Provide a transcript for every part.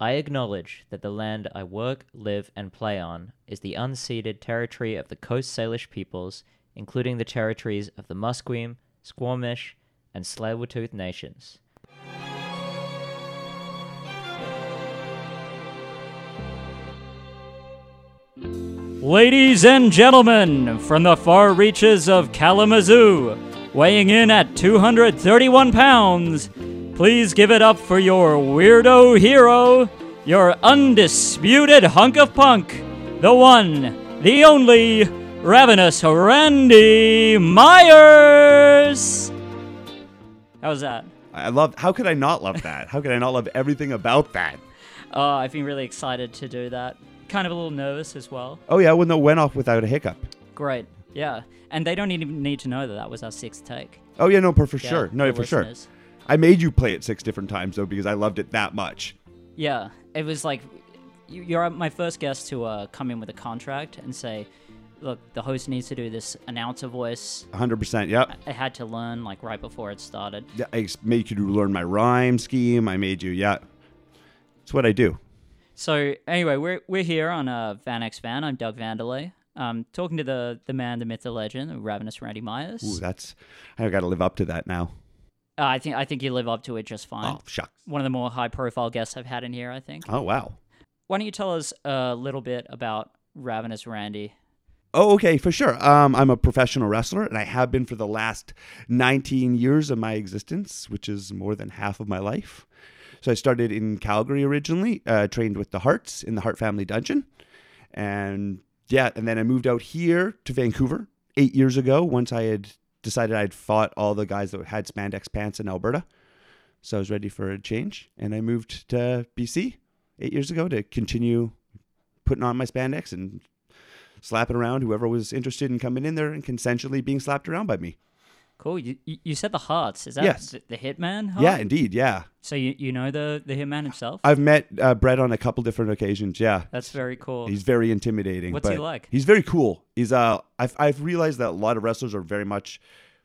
I acknowledge that the land I work, live, and play on is the unceded territory of the Coast Salish peoples, including the territories of the Musqueam, Squamish, and Tsleil-Waututh nations. Ladies and gentlemen, from the far reaches of Kalamazoo, weighing in at 231 pounds, please give it up for your weirdo hero, your undisputed hunk of punk, the one, the only, Ravenous Randy Myers! How's that? I love. How could I not love that? How could I not love everything about that? Oh, I've been really excited to do that. Kind of a little nervous as well. Oh yeah, when it went off without a hiccup. Great, yeah. And they don't even need to know that that was our sixth take. Oh yeah, no, for, for Yeah, sure. No, for sure. I made you play it six different times though because I loved it that much. Yeah, it was like you- you're my first guest to uh, come in with a contract and say, "Look, the host needs to do this announcer voice." 100%. Yep. I had to learn like right before it started. Yeah, I made you learn my rhyme scheme. I made you. Yeah. It's what I do. So anyway, we're we're here on uh, Van X Van. I'm Doug Vandelay. Um, talking to the the man, the myth, the legend, ravenous Randy Myers. Ooh, that's. I got to live up to that now. Uh, I think I think you live up to it just fine. Oh shucks. One of the more high profile guests I've had in here, I think. Oh wow. Why don't you tell us a little bit about Ravenous Randy? Oh, okay, for sure. Um, I'm a professional wrestler, and I have been for the last 19 years of my existence, which is more than half of my life. So I started in Calgary originally, uh, trained with the Harts in the Hart Family Dungeon, and yeah, and then I moved out here to Vancouver eight years ago. Once I had decided I'd fought all the guys that had spandex pants in Alberta, so I was ready for a change, and I moved to BC eight years ago to continue putting on my spandex and slapping around whoever was interested in coming in there and consensually being slapped around by me. Cool. You you you said the Harts. Is that Yes. the, the Hitman? Hart? Yeah, indeed. Yeah. So you you know the the Hitman himself? I've met uh, Bret on a couple different occasions. Yeah. That's very cool. He's very intimidating. What's he but like? He's very cool. He's uh I've I've realized that a lot of wrestlers are very much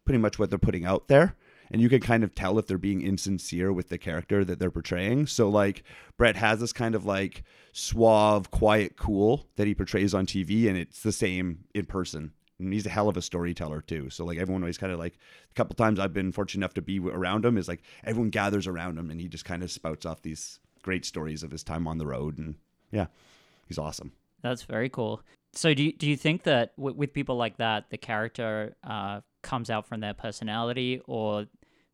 pretty much what they're putting out there. And you can kind of tell if they're being insincere with the character that they're portraying. So like Bret has this kind of like suave, quiet, cool that he portrays on TV, and it's the same in person. And he's a hell of a storyteller too. So like everyone always kind of like a couple times I've been fortunate enough to be around him is like everyone gathers around him and he just kind of spouts off these great stories of his time on the road and yeah, he's awesome. That's very cool. So do you, do you think that w- with people like that, the character uh, comes out from their personality, or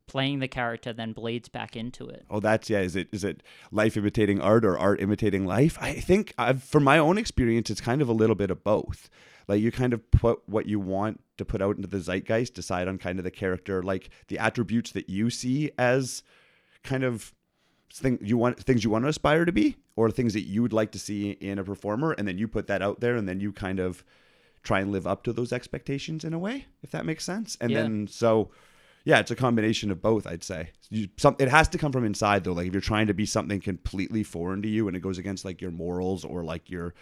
playing the character then bleeds back into it? Oh, that's yeah. Is it is it life imitating art or art imitating life? I think I've, from my own experience, it's kind of a little bit of both. Like you kind of put what you want to put out into the zeitgeist, decide on kind of the character, like the attributes that you see as kind of thing you want things you want to aspire to be, or things that you would like to see in a performer, and then you put that out there, and then you kind of try and live up to those expectations in a way, if that makes sense. And Yeah. then so yeah, it's a combination of both. I'd say you, some, it has to come from inside though. Like if you're trying to be something completely foreign to you and it goes against like your morals or like your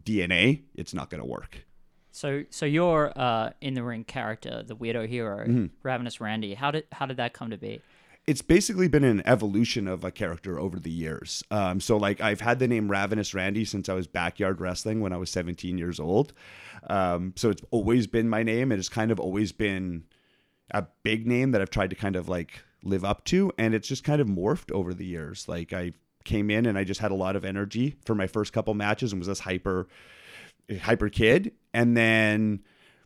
DNA, it's not going to work. So so your uh, in the ring character, the weirdo hero, Mm-hmm. Ravenous Randy. How did how did that come to be? It's basically been an evolution of a character over the years. Um, so like I've had the name Ravenous Randy since I was backyard wrestling when I was 17 years old. Um, so it's always been my name. It has kind of always been a big name that I've tried to kind of like live up to, and it's just kind of morphed over the years. Like I came in and I just had a lot of energy for my first couple matches and was this hyper hyper kid. And then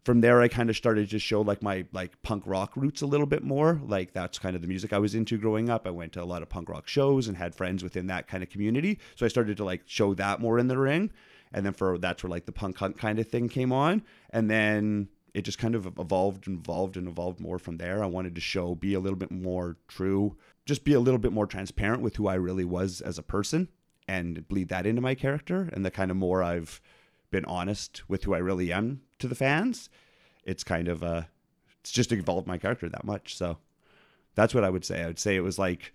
from there i kind of started to show like my like punk rock roots a little bit more. Like that's kind of the music i was into growing up. I went to a lot of punk rock shows and had friends within that kind of community. So i started to like show that more in the ring. And then for that's where like the punk kind of thing came on. And then it just kind of evolved and evolved and evolved more from there i wanted to show be a little bit more true just be a little bit more transparent with who i really was as a person and bleed that into my character and the kind of more i've been honest with who I really am to the fans, it's kind of uh it's just evolved my character that much. So that's what I would say. I would say it was like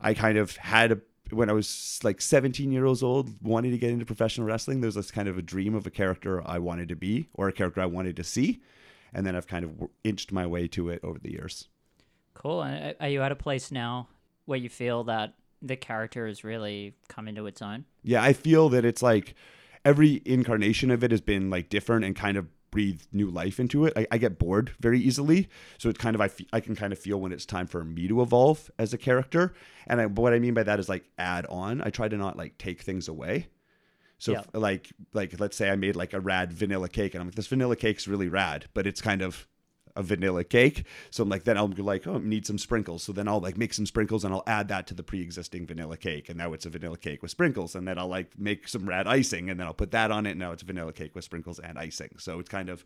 I kind of had a when I was like 17 years old, wanting to get into professional wrestling, there was this kind of a dream of a character I wanted to be or a character I wanted to see. And then I've kind of inched my way to it over the years. Cool. And uh, are you at a place now where you feel that the character is really come into its own. Yeah, I feel that it's like every incarnation of it has been like different and kind of breathed new life into it. I, I get bored very easily, so it's kind of I, fe- I can kind of feel when it's time for me to evolve as a character. And I, what I mean by that is like add on. I try to not like take things away. So Yeah. if, like like let's say I made like a rad vanilla cake, and I'm like this vanilla cake's really rad, but it's kind of a vanilla cake. So I'm like, then I'll be like, oh, I need some sprinkles. So then I'll like make some sprinkles and I'll add that to the pre-existing vanilla cake, and now it's a vanilla cake with sprinkles. And then I'll like make some rad icing, and then I'll put that on it. And now it's a vanilla cake with sprinkles and icing. So it's kind of,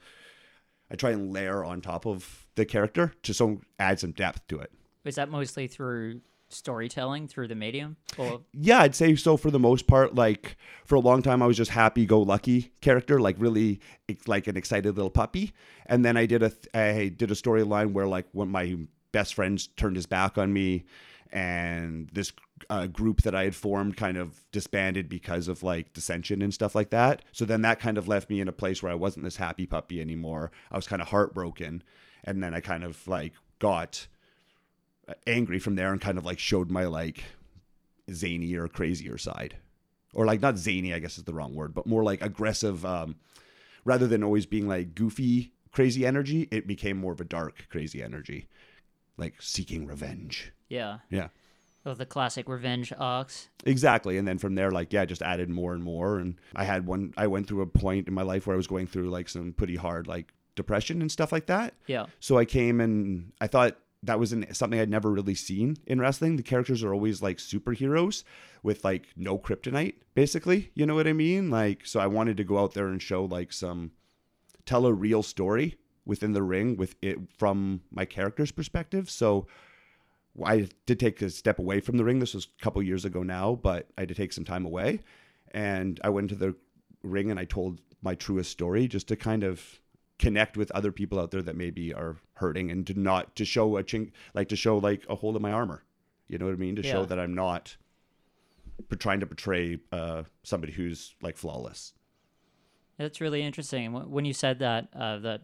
I try and layer on top of the character to so add some depth to it. Is that mostly through storytelling through the medium, or Yeah, I'd say so for the most part. Like for a long time, I was just happy-go-lucky character, like really like an excited little puppy. And then I did a I did a storyline where like when my best friends turned his back on me, and this uh, group that I had formed kind of disbanded because of like dissension and stuff like that. So then that kind of left me in a place where I wasn't this happy puppy anymore. I was kind of heartbroken, and then I kind of like got angry from there and kind of like showed my like zany or crazier side. Or like not zany i guess is the wrong word but more like aggressive um rather than always being like goofy crazy energy it became more of a dark crazy energy. Like seeking revenge. Yeah, yeah. Or the classic revenge arcs? exactly. And then from there like yeah just added more and more. And i had one i went through a point in my life where i was going through like some pretty hard like depression and stuff like that. Yeah, So I came and I thought that was an, something I'd never really seen in wrestling. The characters are always like superheroes with like no kryptonite, basically. You know what I mean? Like, so I wanted to go out there and show like some, tell a real story within the ring with it from my character's perspective. So I did take a step away from the ring. This was a couple years ago now, but I did take some time away. And I went to the ring and I told my truest story just to kind of connect with other people out there that maybe are hurting and to not to show a chink like to show like a hole in my armor. You know what i mean? To show that i'm not trying to portray uh somebody who's like flawless. That's really interesting. When you said that uh, that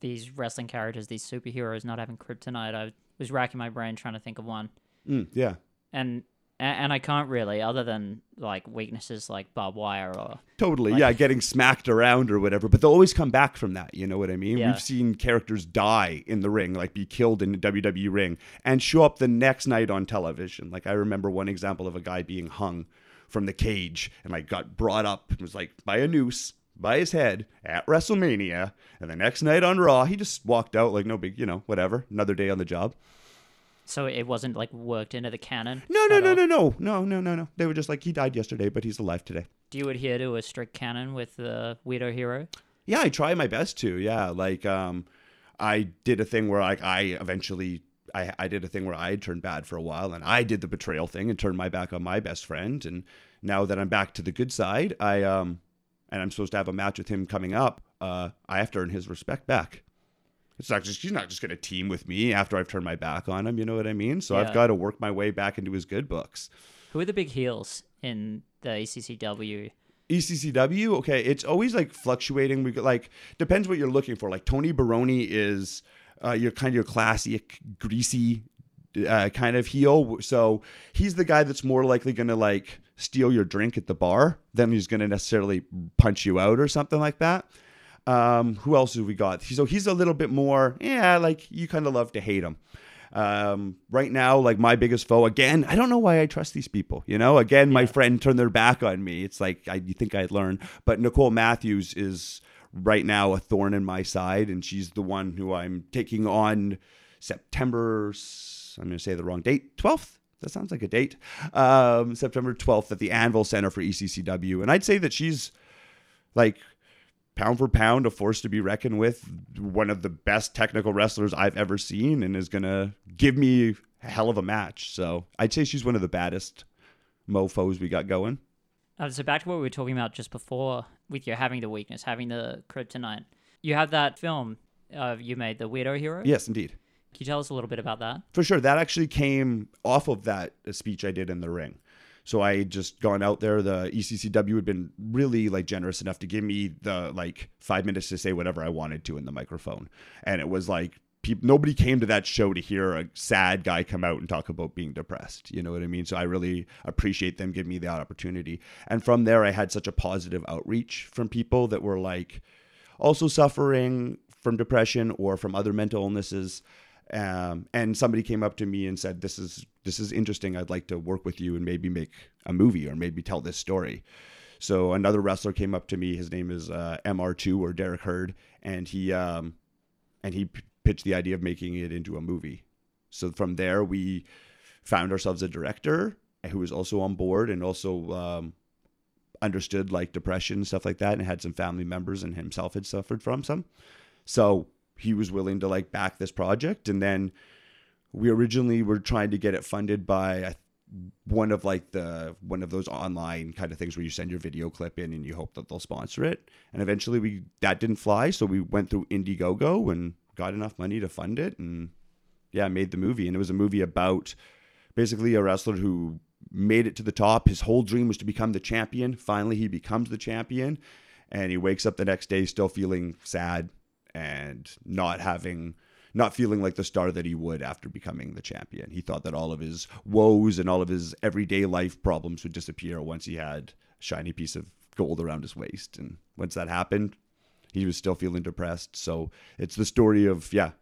these wrestling characters, these superheroes, not having kryptonite, I was racking my brain trying to think of one, mm, yeah. And and I can't really, other than like weaknesses like barbed wire or Totally, Like- yeah, getting smacked around or whatever, but they'll always come back from that. You know what I mean? Yeah. We've seen characters die in the ring, like be killed in the WWE ring, and show up the next night on television. Like I remember one example of a guy being hung from the cage and like got brought up and was like by a noose by his head at WrestleMania, and the next night on Raw, he just walked out like no big, you know, whatever, another day on the job. So it wasn't like worked into the canon. No, no, no, no, no, no, no, no, no. They were just like he died yesterday, but he's alive today. Do you adhere to a strict canon with the weirdo hero? Yeah, I try my best to. Yeah, like um, I did a thing where like I eventually I I did a thing where I turned bad for a while, and I did the betrayal thing and turned my back on my best friend. And now that I'm back to the good side, I um, and I'm supposed to have a match with him coming up. Uh, I have to earn his respect back. It's not just he's not just gonna team with me after I've turned my back on him. You know what I mean? So Yeah. I've got to work my way back into his good books. Who are the big heels in the ECCW? ECCW, okay, it's always like fluctuating. We got, like depends what you're looking for. Like Tony Baroni is uh, your kind of your classic greasy uh, kind of heel. So he's the guy that's more likely going to like steal your drink at the bar than he's going to necessarily punch you out or something like that. Um, who else have we got? So he's a little bit more, yeah, like you kind of love to hate him. Um, right now, like my biggest foe, again, I don't know why I trust these people. You know, again, my friend turned their back on me. It's like, I, you think I'd learn. But Nicole Matthews is right now a thorn in my side, and she's the one who I'm taking on September, I'm going to say the wrong date, 12th. That sounds like a date. Um, September 12th at the Anvil Center for ECCW. And I'd say that she's like pound for pound a force to be reckoned with one of the best technical wrestlers i've ever seen and is gonna give me a hell of a match so i'd say she's one of the baddest mofos we got going Uh, so back to what we were talking about just before, with you having the weakness, having the kryptonite. You have that film uh, you made, the weirdo hero. yes indeed Can you tell us a little bit about that? for sure that actually came off of that speech i did in the ring so i just gone out there. The eccw had been really like generous enough to give me the like five minutes to say whatever i wanted to in the microphone. And it was like people nobody came to that show to hear a sad guy come out and talk about being depressed. You know what i mean? So i really appreciate them giving me that opportunity. And from there i had such a positive outreach from people that were like also suffering from depression or from other mental illnesses um, and somebody came up to me and said this is this is interesting i'd like to work with you and maybe make a movie or maybe tell this story so another wrestler came up to me his name is uh, mr2 or derek hurd and he um, and he p- pitched the idea of making it into a movie. So from there, we found ourselves a director who was also on board and also um, understood like depression and stuff like that, and had some family members and himself had suffered from some. So he was willing to like back this project, and then we originally were trying to get it funded by one of like the one of those online kind of things where you send your video clip in and you hope that they'll sponsor it. And eventually we that didn't fly, so we went through Indiegogo and got enough money to fund it and yeah, made the movie. And it was a movie about basically a wrestler who made it to the top. His whole dream was to become the champion. Finally, he becomes the champion and he wakes up the next day still feeling sad and not having not feeling like the star that he would after becoming the champion. He thought that all of his woes and all of his everyday life problems would disappear once he had a shiny piece of gold around his waist. And once that happened, he was still feeling depressed. So it's the story of, yeah,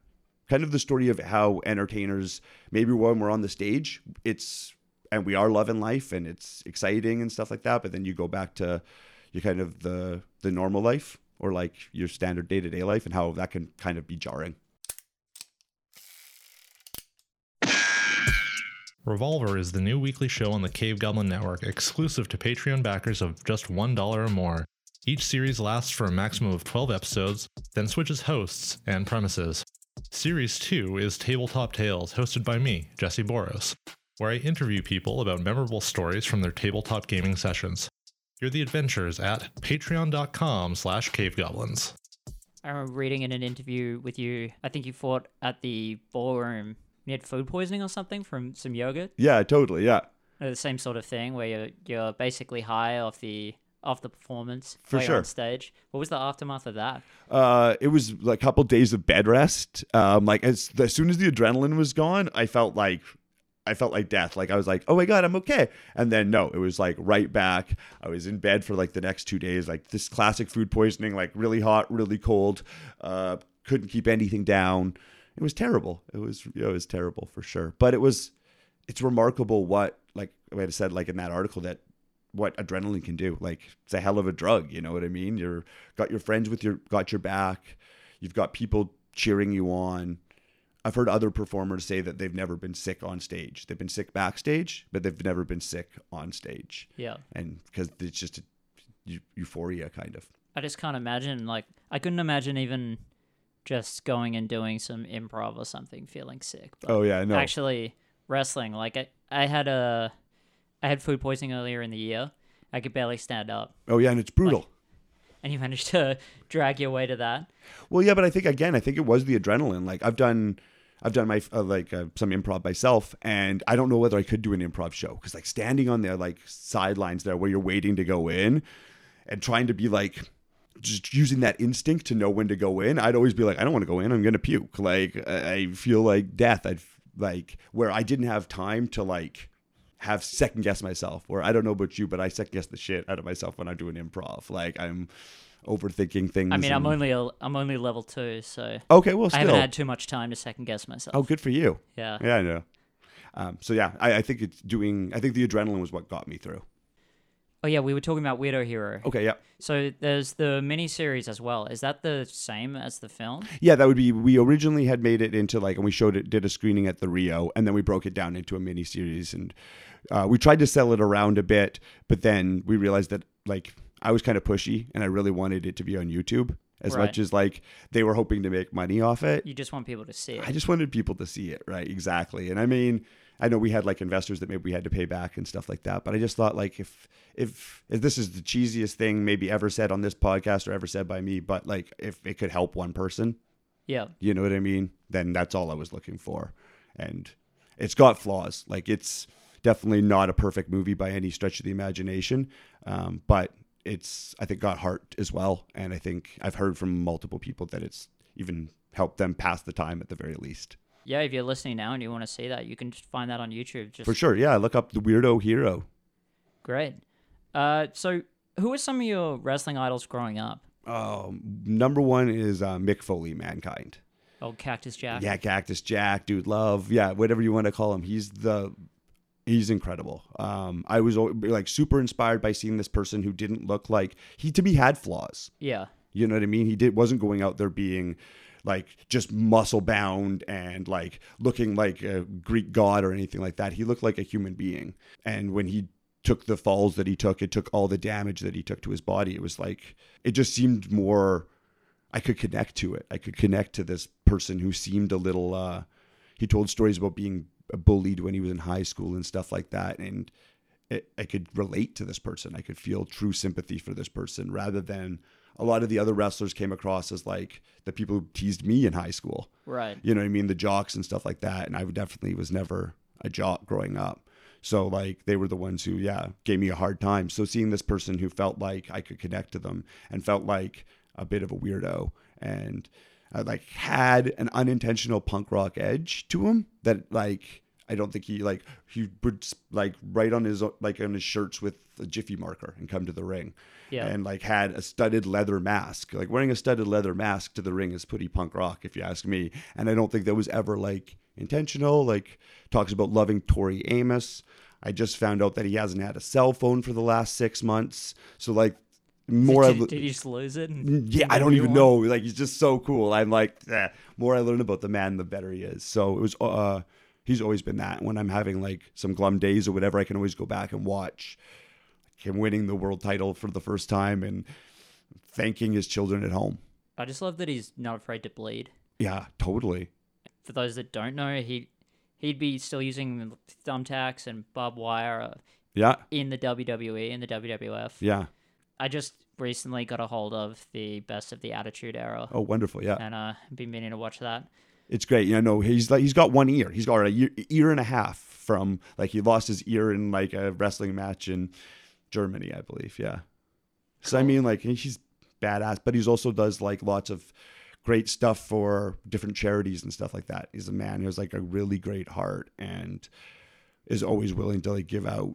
kind of the story of how entertainers, maybe when we're on the stage, it's, and we are loving life and it's exciting and stuff like that. But then you go back to your kind of the, the normal life or like your standard day to day life and how that can kind of be jarring. Revolver is the new weekly show on the Cave Goblin Network, exclusive to Patreon backers of just $1 or more. Each series lasts for a maximum of 12 episodes, then switches hosts and premises. Series 2 is Tabletop Tales, hosted by me, Jesse Boros, where I interview people about memorable stories from their tabletop gaming sessions. Hear the adventures at patreon.com slash cavegoblins. I remember reading in an interview with you, I think you fought at the ballroom. You had food poisoning or something from some yogurt. Yeah, totally. Yeah. Uh, The same sort of thing where you're, you're basically high off the off the performance For sure. on stage. What was the aftermath of that? Uh, it was like a couple days of bed rest. Um, like as as soon as the adrenaline was gone, I felt like I felt like death. Like I was like, oh my god, I'm okay. And then no, it was like right back. I was in bed for like the next two days, like this classic food poisoning, like really hot, really cold. Uh, couldn't keep anything down. It was terrible. It was it was terrible for sure. But it was it's remarkable what like I had said like in that article that what adrenaline can do. Like it's a hell of a drug, you know what I mean? You're got your friends with your got your back. You've got people cheering you on. I've heard other performers say that they've never been sick on stage. They've been sick backstage, but they've never been sick on stage. Yeah. And because it's just a eu- euphoria kind of. I just can't imagine like I couldn't imagine even just going and doing some improv or something feeling sick. But Oh yeah, no. actually wrestling like I, I had a I had food poisoning earlier in the year. I could barely stand up. oh yeah, and it's brutal. And you managed to drag your way to that. Well, yeah, but I think again, I think it was the adrenaline. Like I've done, I've done my uh, like uh, some improv myself, and I don't know whether I could do an improv show because like standing on the like sidelines there where you're waiting to go in, and trying to be like just using that instinct to know when to go in. I'd always be like, I don't want to go in. I'm gonna puke. Like I feel like death. I'd like where I didn't have time to like have second guess myself. Or I don't know about you, but I second guess the shit out of myself when I'm doing improv. Like I'm overthinking things. I mean, I'm only a, I'm only level 2, so Okay, well, I still. haven't had too much time to second guess myself. oh, good for you. Yeah. Yeah, I know. Um, so yeah, I, I think it's doing. I think the adrenaline was what got me through. Oh yeah, we were talking about Weirdo Hero. Okay, yeah, So there's the mini series as well. Is that the same as the film? yeah. That would be. We originally had made it into like, and we showed it, did a screening at the Rio, and then we broke it down into a mini series, and uh, we tried to sell it around a bit, but then we realized that like I was kind of pushy, and I really wanted it to be on YouTube as Right. much as like they were hoping to make money off it. You just want people to see it. I just wanted people to see it, right? Exactly. And I mean, I know we had like investors that maybe we had to pay back and stuff like that, but I just thought like if if if this is the cheesiest thing maybe ever said on this podcast or ever said by me, but like if it could help one person, yeah. you know what I mean? Then that's all I was looking for. And it's got flaws. Like it's definitely not a perfect movie by any stretch of the imagination, um, but it's I think got heart as well. And I think I've heard from multiple people that it's even helped them pass the time at the very least. Yeah, if you're listening now and you want to see that, you can just find that on YouTube. Just For sure. Yeah, look up the weirdo hero. great. Uh, so who are some of your wrestling idols growing up? Um, number one is uh, Mick Foley, Mankind. Oh, Cactus Jack. Yeah, Cactus Jack, dude, love. Yeah, whatever you want to call him. He's the he's incredible. Um, I was like super inspired by seeing this person who didn't look like he to me had flaws. Yeah. You know what I mean? He did wasn't going out there being like just muscle bound and like looking like a Greek god or anything like that. He looked like a human being. And when he took the falls that he took, it took all the damage that he took to his body. It was like it just seemed more I could connect to it. I could connect to this person who seemed a little uh he told stories about being bullied when he was in high school and stuff like that and it, I could relate to this person. I could feel true sympathy for this person rather than a lot of the other wrestlers came across as like the people who teased me in high school. Right. You know what I mean? The jocks and stuff like that. And I definitely was never a jock growing up. So like they were the ones who, yeah, gave me a hard time. So seeing this person who felt like I could connect to them and felt like a bit of a weirdo and uh, like had an unintentional punk rock edge to him that like I don't think he like he would like write on his like on his shirts with a jiffy marker and come to the ring. Yeah. And like had a studded leather mask. Like wearing a studded leather mask to the ring is pretty punk rock if you ask me. And I don't think that was ever like intentional. Like talks about loving Tori Amos. I just found out that he hasn't had a cell phone for the last six months. So like more I Did, lo- did you just lose it? and yeah, I don't even know. Like he's just so cool. I'm like, eh. more I learn about the man, the better he is. So it was. Uh, he's always been that. When I'm having like some glum days or whatever, I can always go back and watch him winning the world title for the first time and thanking his children at home. I just love that he's not afraid to bleed. Yeah, totally. For those that don't know, he he'd be still using thumbtacks and barbed wire uh, Yeah, in the WWE in the WWF. yeah. I just recently got a hold of the best of the Attitude Era, Oh, wonderful. Yeah, and uh, been meaning to watch that. it's great. You know, he's like he's got one ear. He's got a year, ear and a half from like he lost his ear in like a wrestling match in Germany, I believe. Yeah. So I mean, like he's badass, but he's also does like lots of great stuff for different charities and stuff like that. He's a man who has like a really great heart and is always willing to like give out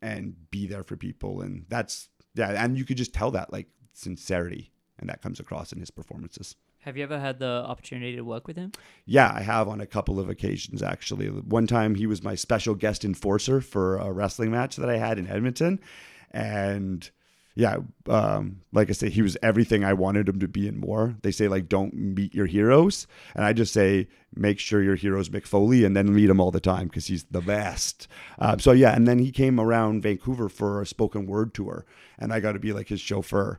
and be there for people, and that's yeah, and you could just tell that like sincerity, and that comes across in his performances. Have you ever had the opportunity to work with him? Yeah, I have on a couple of occasions actually. One time he was my special guest enforcer for a wrestling match that I had in Edmonton, and yeah, um, like I say, he was everything I wanted him to be and more. They say like don't meet your heroes, and I just say make sure your heroes Mick Foley, and then meet him all the time because he's the best. Uh, so yeah, and then he came around Vancouver for a spoken word tour, and I got to be like his chauffeur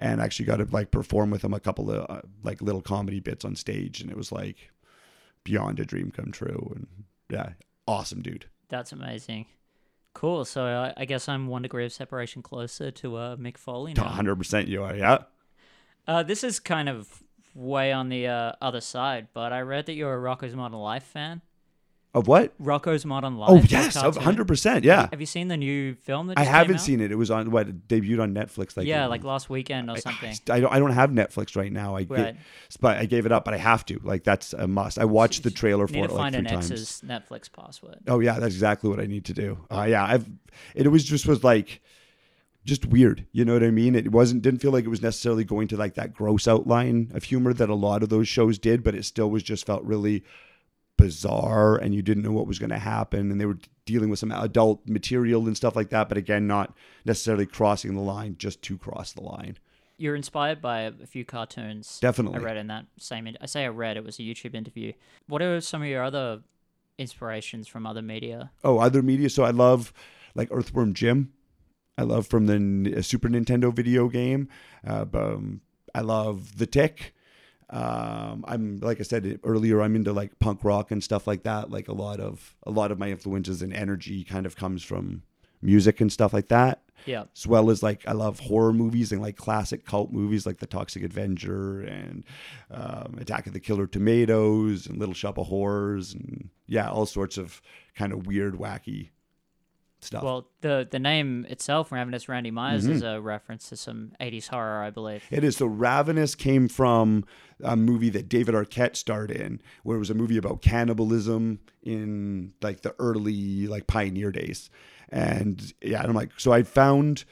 and actually got to like perform with him a couple of uh, like little comedy bits on stage and it was like beyond a dream come true and yeah awesome dude That's amazing. Cool. So uh, I guess I'm one degree of separation closer to uh, Mick Foley now. 100% you are yeah Uh, this is kind of way on the uh, other side, but I read that you're a Rocko's Modern Life fan. Of what Rocko's Modern Life. oh yes of 100% yeah Have you seen the new film that i just came haven't out? seen it it was on what it debuted on netflix like yeah, like last weekend or I- something. I, don't I don't have Netflix right now. I Right. get, but I gave it up, but I have to. Like that's a must. I watched the trailer for Need it to like find three an times. ex's Netflix password. Oh yeah, that's exactly what I need to do. Uh, yeah, I've. It was just was like, just weird. You know what I mean? It wasn't didn't feel like it was necessarily going to like that gross outline of humor that a lot of those shows did, but it still was just felt really bizarre, and you didn't know what was going to happen, and they were dealing with some adult material and stuff like that, but again, not necessarily crossing the line just to cross the line. You're inspired by a few cartoons. Definitely. I read in that same. I say I read. It was a YouTube interview. What are some of your other inspirations from other media? Oh, other media. So I love like Earthworm Jim. I love from the uh, Super Nintendo video game. Uh, um, I love The Tick. Um, I'm like I said earlier. I'm into like punk rock and stuff like that. Like a lot of a lot of my influences and energy kind of comes from music and stuff like that. Yeah. As well as like I love horror movies and like classic cult movies like The Toxic Avenger and um, Attack of the Killer Tomatoes and Little Shop of Horrors and yeah, all sorts of kind of weird, wacky stuff. Well, the the name itself, Ravenous Randy Myers, is a reference to some '80s horror, I believe. It is. So Ravenous came from a movie that David Arquette starred in, where it was a movie about cannibalism in like the early like pioneer days. And yeah, and I'm like, so I found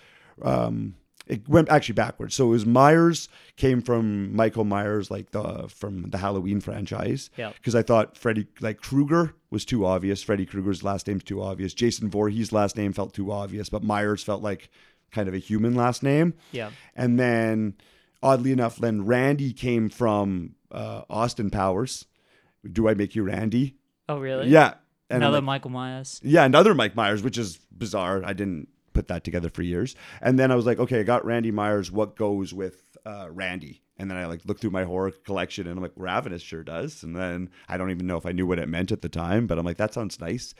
um it went actually backwards. So it was Myers came from Michael Myers, like the from the Halloween franchise. Yeah. Because I thought Freddy like Krueger was too obvious. Freddy Krueger's last name's too obvious. Jason Voorhees' last name felt too obvious, but Myers felt like kind of a human last name. Yeah. And then, oddly enough, then Randy came from uh, Austin Powers. Do I make you Randy? Oh, really? Yeah. And Another like, Michael Myers. yeah, another Mike Myers, which is bizarre. I didn't put that together for years. And then I was like, okay, I got Randy Myers. What goes with uh, Randy? And then I like looked through my horror collection, and I'm like, Ravenous sure does. And then I don't even know if I knew what it meant at the time, but I'm like, that sounds nice.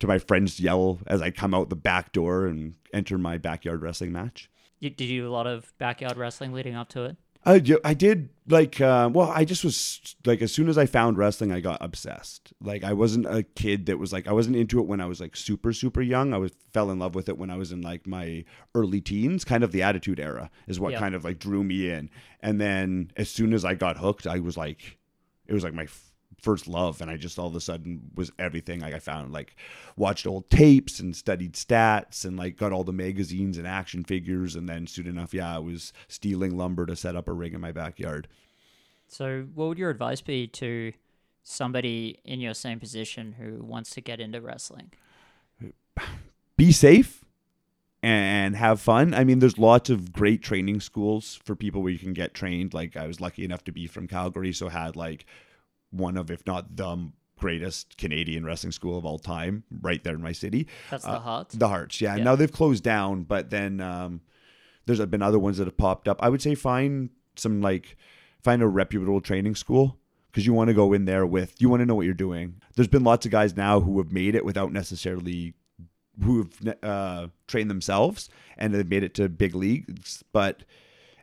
To my friends yell as I come out the back door and enter my backyard wrestling match. Did you do a lot of backyard wrestling leading up to it? I, I did like uh, well I just was like as soon as I found wrestling I got obsessed. Like I wasn't a kid that was like I wasn't into it when I was like super super young. I was fell in love with it when I was in like my early teens kind of the attitude era is what Yeah. kind of like drew me in. And then as soon as I got hooked I was like it was like my f- first love and I just all of a sudden was everything like I found like watched old tapes and studied stats and like got all the magazines and action figures and then soon enough yeah I was stealing lumber to set up a ring in my backyard So, what would your advice be to somebody in your same position who wants to get into wrestling? be safe and have fun. I mean, there's lots of great training schools for people where you can get trained. Like I was lucky enough to be from Calgary, so had like one of, if not the greatest Canadian wrestling school of all time, right there in my city. That's Uh, the Harts. The Harts, yeah. Yeah. Now they've closed down, but then um, there's been other ones that have popped up. I would say find some like find a reputable training school because you want to go in there with you want to know what you're doing. There's been lots of guys now who have made it without necessarily who have uh, trained themselves and they've made it to big leagues, but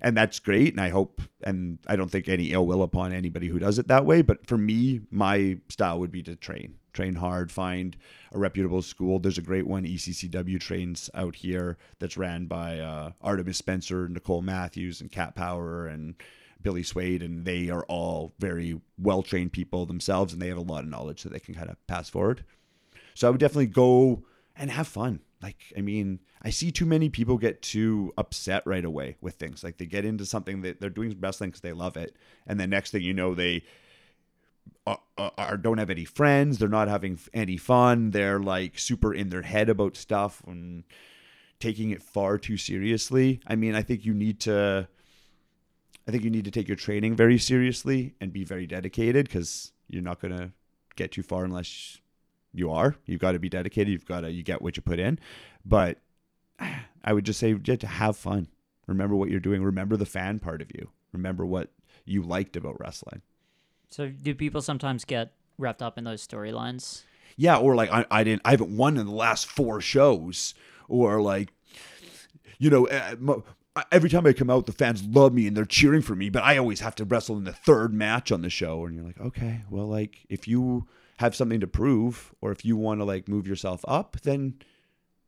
and that's great. And I hope, and I don't think any ill will upon anybody who does it that way. But for me, my style would be to train, train hard, find a reputable school. There's a great one, ECCW trains out here that's ran by uh, Artemis Spencer, Nicole Matthews, and Cat Power and Billy Swade, and they are all very well trained people themselves, and they have a lot of knowledge that they can kind of pass forward. So I would definitely go and have fun. Like, I mean, I see too many people get too upset right away with things. Like they get into something that they're doing wrestling because they love it, and the next thing you know, they are, are don't have any friends. They're not having any fun. They're like super in their head about stuff and taking it far too seriously. I mean, I think you need to. I think you need to take your training very seriously and be very dedicated because you're not gonna get too far unless you are. You've got to be dedicated. You've got to you get what you put in. But I would just say just to have fun. Remember what you're doing. Remember the fan part of you. Remember what you liked about wrestling. So, do people sometimes get wrapped up in those storylines? Yeah, or like I, I didn't I haven't won in the last four shows, or like, you know, uh, mo- every time I come out, the fans love me and they're cheering for me, but I always have to wrestle in the third match on the show, and you're like, okay, well, like if you have something to prove, or if you want to like move yourself up, then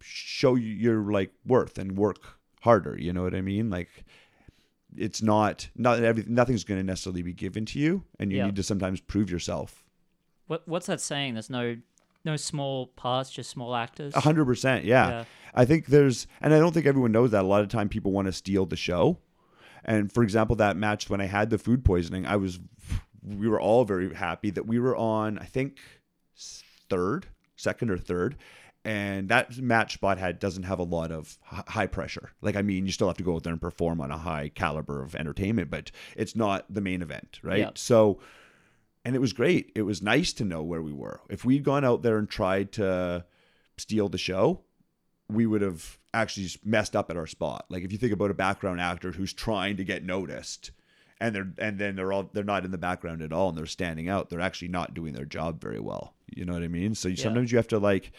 show your like worth and work harder. You know what I mean? Like it's not not everything. Nothing's going to necessarily be given to you, and you Yeah. need to sometimes prove yourself. What What's that saying? There's no no small parts, just small actors. A hundred percent, yeah. Yeah. I think there's, and I don't think everyone knows that. A lot of time, people want to steal the show. And for example, that match when I had the food poisoning, I was, we were all very happy that we were on. I think third, second or third, and that match spot had doesn't have a lot of high pressure. Like I mean, you still have to go out there and perform on a high caliber of entertainment, but it's not the main event, right? Yeah. So and it was great. It was nice to know where we were. If we'd gone out there and tried to steal the show, we would have actually just messed up at our spot. Like if you think about a background actor who's trying to get noticed and they're and then they're all they're not in the background at all and they're standing out, they're actually not doing their job very well. You know what I mean? So you, Yeah. sometimes you have to like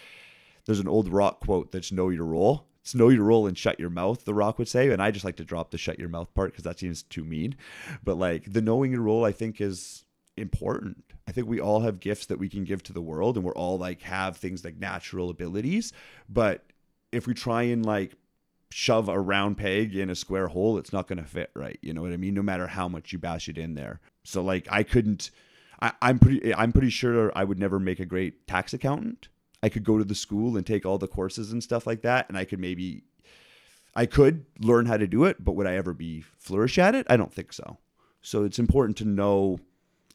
there's an old rock quote that's know your role. It's know your role and shut your mouth, the rock would say. And I just like to drop the shut your mouth part because that seems too mean. But like the knowing your role, I think is important. I think we all have gifts that we can give to the world and we're all like have things like natural abilities, but if we try and like shove a round peg in a square hole, it's not going to fit right. You know what I mean? No matter how much you bash it in there. So like I couldn't. I, I'm pretty. I'm pretty sure I would never make a great tax accountant. I could go to the school and take all the courses and stuff like that, and I could maybe. I could learn how to do it, but would I ever be flourish at it? I don't think so. So it's important to know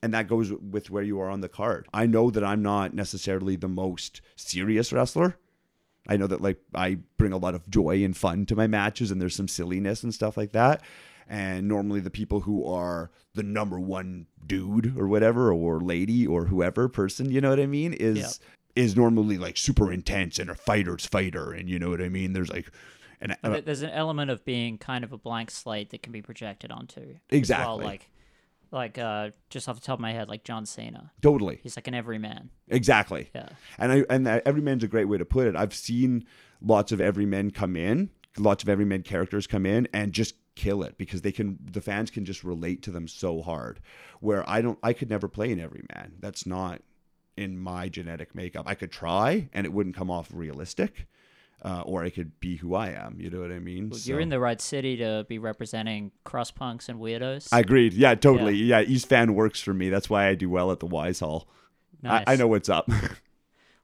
and that goes with where you are on the card. I know that I'm not necessarily the most serious wrestler. I know that like I bring a lot of joy and fun to my matches and there's some silliness and stuff like that. And normally the people who are the number one dude or whatever or lady or whoever person, you know what I mean, is is normally like super intense and a fighter's fighter and you know what I mean? There's like and there's an element of being kind of a blank slate that can be projected onto. as Well, Exactly. like, like uh, just off the top of my head, like John Cena. totally. He's like an everyman. Exactly. Yeah. And I and that everyman's a great way to put it. I've seen lots of everymen come in, lots of everyman characters come in and just kill it because they can the fans can just relate to them so hard. Where I don't I could never play an everyman. That's not in my genetic makeup. I could try and it wouldn't come off realistic. Uh, or I could be who I am. You know what I mean? Well, You're in the right city to be representing cross punks and weirdos. I agreed. Yeah, totally. Yeah. East Van works for me. That's why I do well at the Wise Hall. nice. I, I know what's up.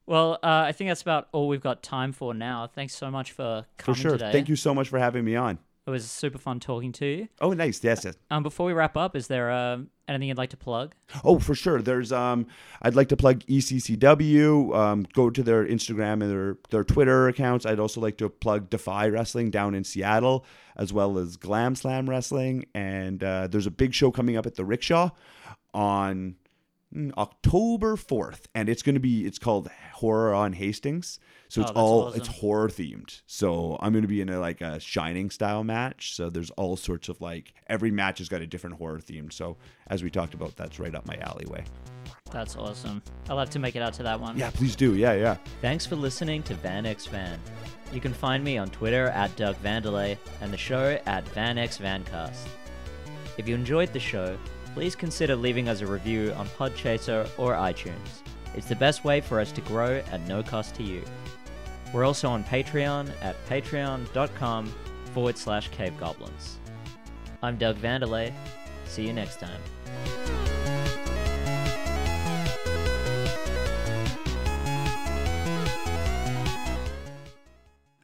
Well, uh, I think that's about all we've got time for now. Thanks so much for for sure. today. Thank you so much for having me on. It was super fun talking to you. Oh, nice. Yes, yes. Um, before we wrap up, is there um anything you'd like to plug? Oh, for sure. There's um, I'd like to plug ECCW. Um, go to their Instagram and their their Twitter accounts. I'd also like to plug Defy Wrestling down in Seattle, as well as Glam Slam Wrestling. And uh, there's a big show coming up at the Rickshaw on October fourth, and it's going to be. It's called Horror on Hastings. So it's Oh, all awesome. it's horror themed. So I'm going to be in a like a Shining style match. So there's all sorts of like every match has got a different horror theme. So as we talked about, that's right up my alleyway. That's awesome. I'll have to make it out to that one. Yeah, please do. Yeah, yeah. Thanks for listening to Van X Van. You can find me on Twitter at Doug Vandelay and the show at Van X Vancast. If you enjoyed the show, please consider leaving us a review on Podchaser or iTunes. It's the best way for us to grow at no cost to you. We're also on Patreon at patreon.com forward slash cave goblins. I'm Doug Vandelay. See you next time.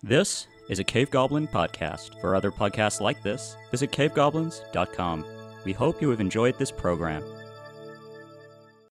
This is a Cave Goblin podcast. For other podcasts like this, visit cavegoblins.com. We hope you have enjoyed this program.